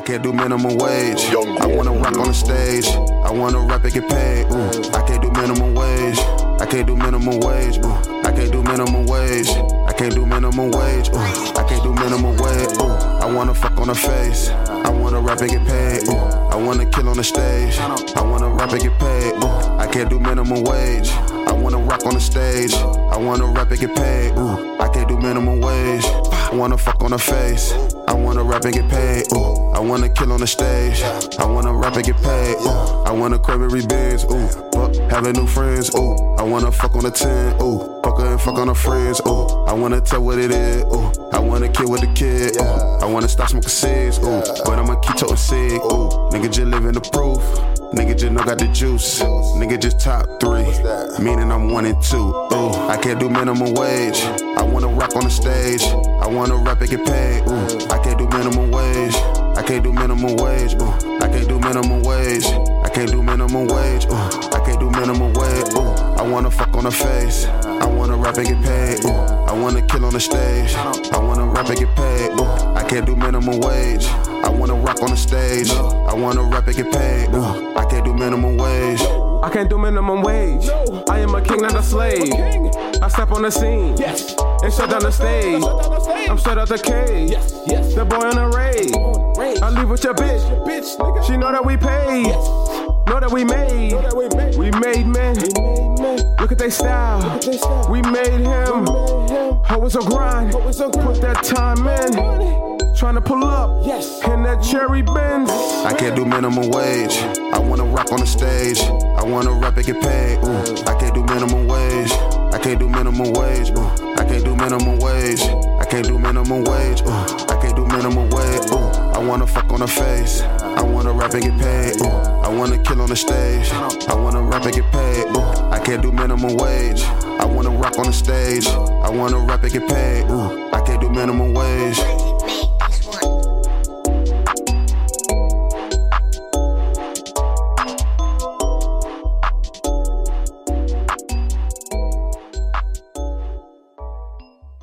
can't do minimum wage. I wanna rock on the stage. I wanna rap and get paid. Ooh, I can't do minimum wage. I can't do minimum wage. Ooh, I can't do minimum wage. I can't do minimum wage. Ooh, I can't do minimum wage. Ooh, I wanna fuck on the face. I wanna rap and get paid. Ooh, I wanna kill on the stage. I wanna rap and get paid. Ooh, I can't do minimum wage. I wanna rock on the stage. I wanna rap and get paid. Ooh, I can't do minimum wage. I wanna fuck on the face. I wanna rap and get paid. Ooh, I wanna kill on the stage. I wanna rap and get paid. Ooh, I wanna Cranberry Benz. Ooh, fuck having new friends. Ooh, I wanna fuck on the 10. Ooh, fuck her and fuck on her friends. Ooh, I wanna tell what it is. Ooh, I wanna kill with the kid. Ooh, I wanna stop smoking cigs. Ooh, but I'ma keep toting cig. Ooh, nigga just living the proof. Nigga just know got the juice. Nigga just top three. Meaning I'm one and two. Ooh, I can't do minimum wage. I wanna rock on the stage. I wanna rap and get paid. Ooh, I can't do minimum wage. I can't do minimum wage. Ooh, I can't do minimum wage. I can't do minimum wage. Ooh, I can't do minimum wage. Ooh, I wanna fuck on the face. I wanna rap and get paid. Ooh, I wanna kill on the stage. I wanna rap and get paid. Ooh, I can't do minimum wage. I wanna rock on the stage. I wanna rap and get paid. Ooh, I can't do minimum wage. I can't do minimum wage. I am a king, not a slave. I step on the scene Yes. and shut down the stage. I'm straight out the cage. Yes. Yes. The boy in the raid. Rage. I leave with your bitch. Your Bitch, nigga. She know that we paid. Know that we made. Know that we made. We made men. Made man. Look at they style. they style. We made him. Made him. How was a grind? was a grind. Put that time in. Trying to pull up. Yes. In that cherry Benz. I can't do minimum wage. I wanna rock on the stage. I wanna rap and get paid. Ooh, I can't do minimum wage. I can't do minimum wage. Ooh, I can't do minimum wage. I can't do minimum wage. Ooh, I can't do minimum wage. Ooh, I wanna fuck on the face. I wanna rap and get paid. Ooh, I wanna kill on the stage. I wanna rap and get paid. Ooh, I can't do minimum wage. I wanna rock on the stage. I wanna rap and get paid. Ooh, I can't do minimum wage.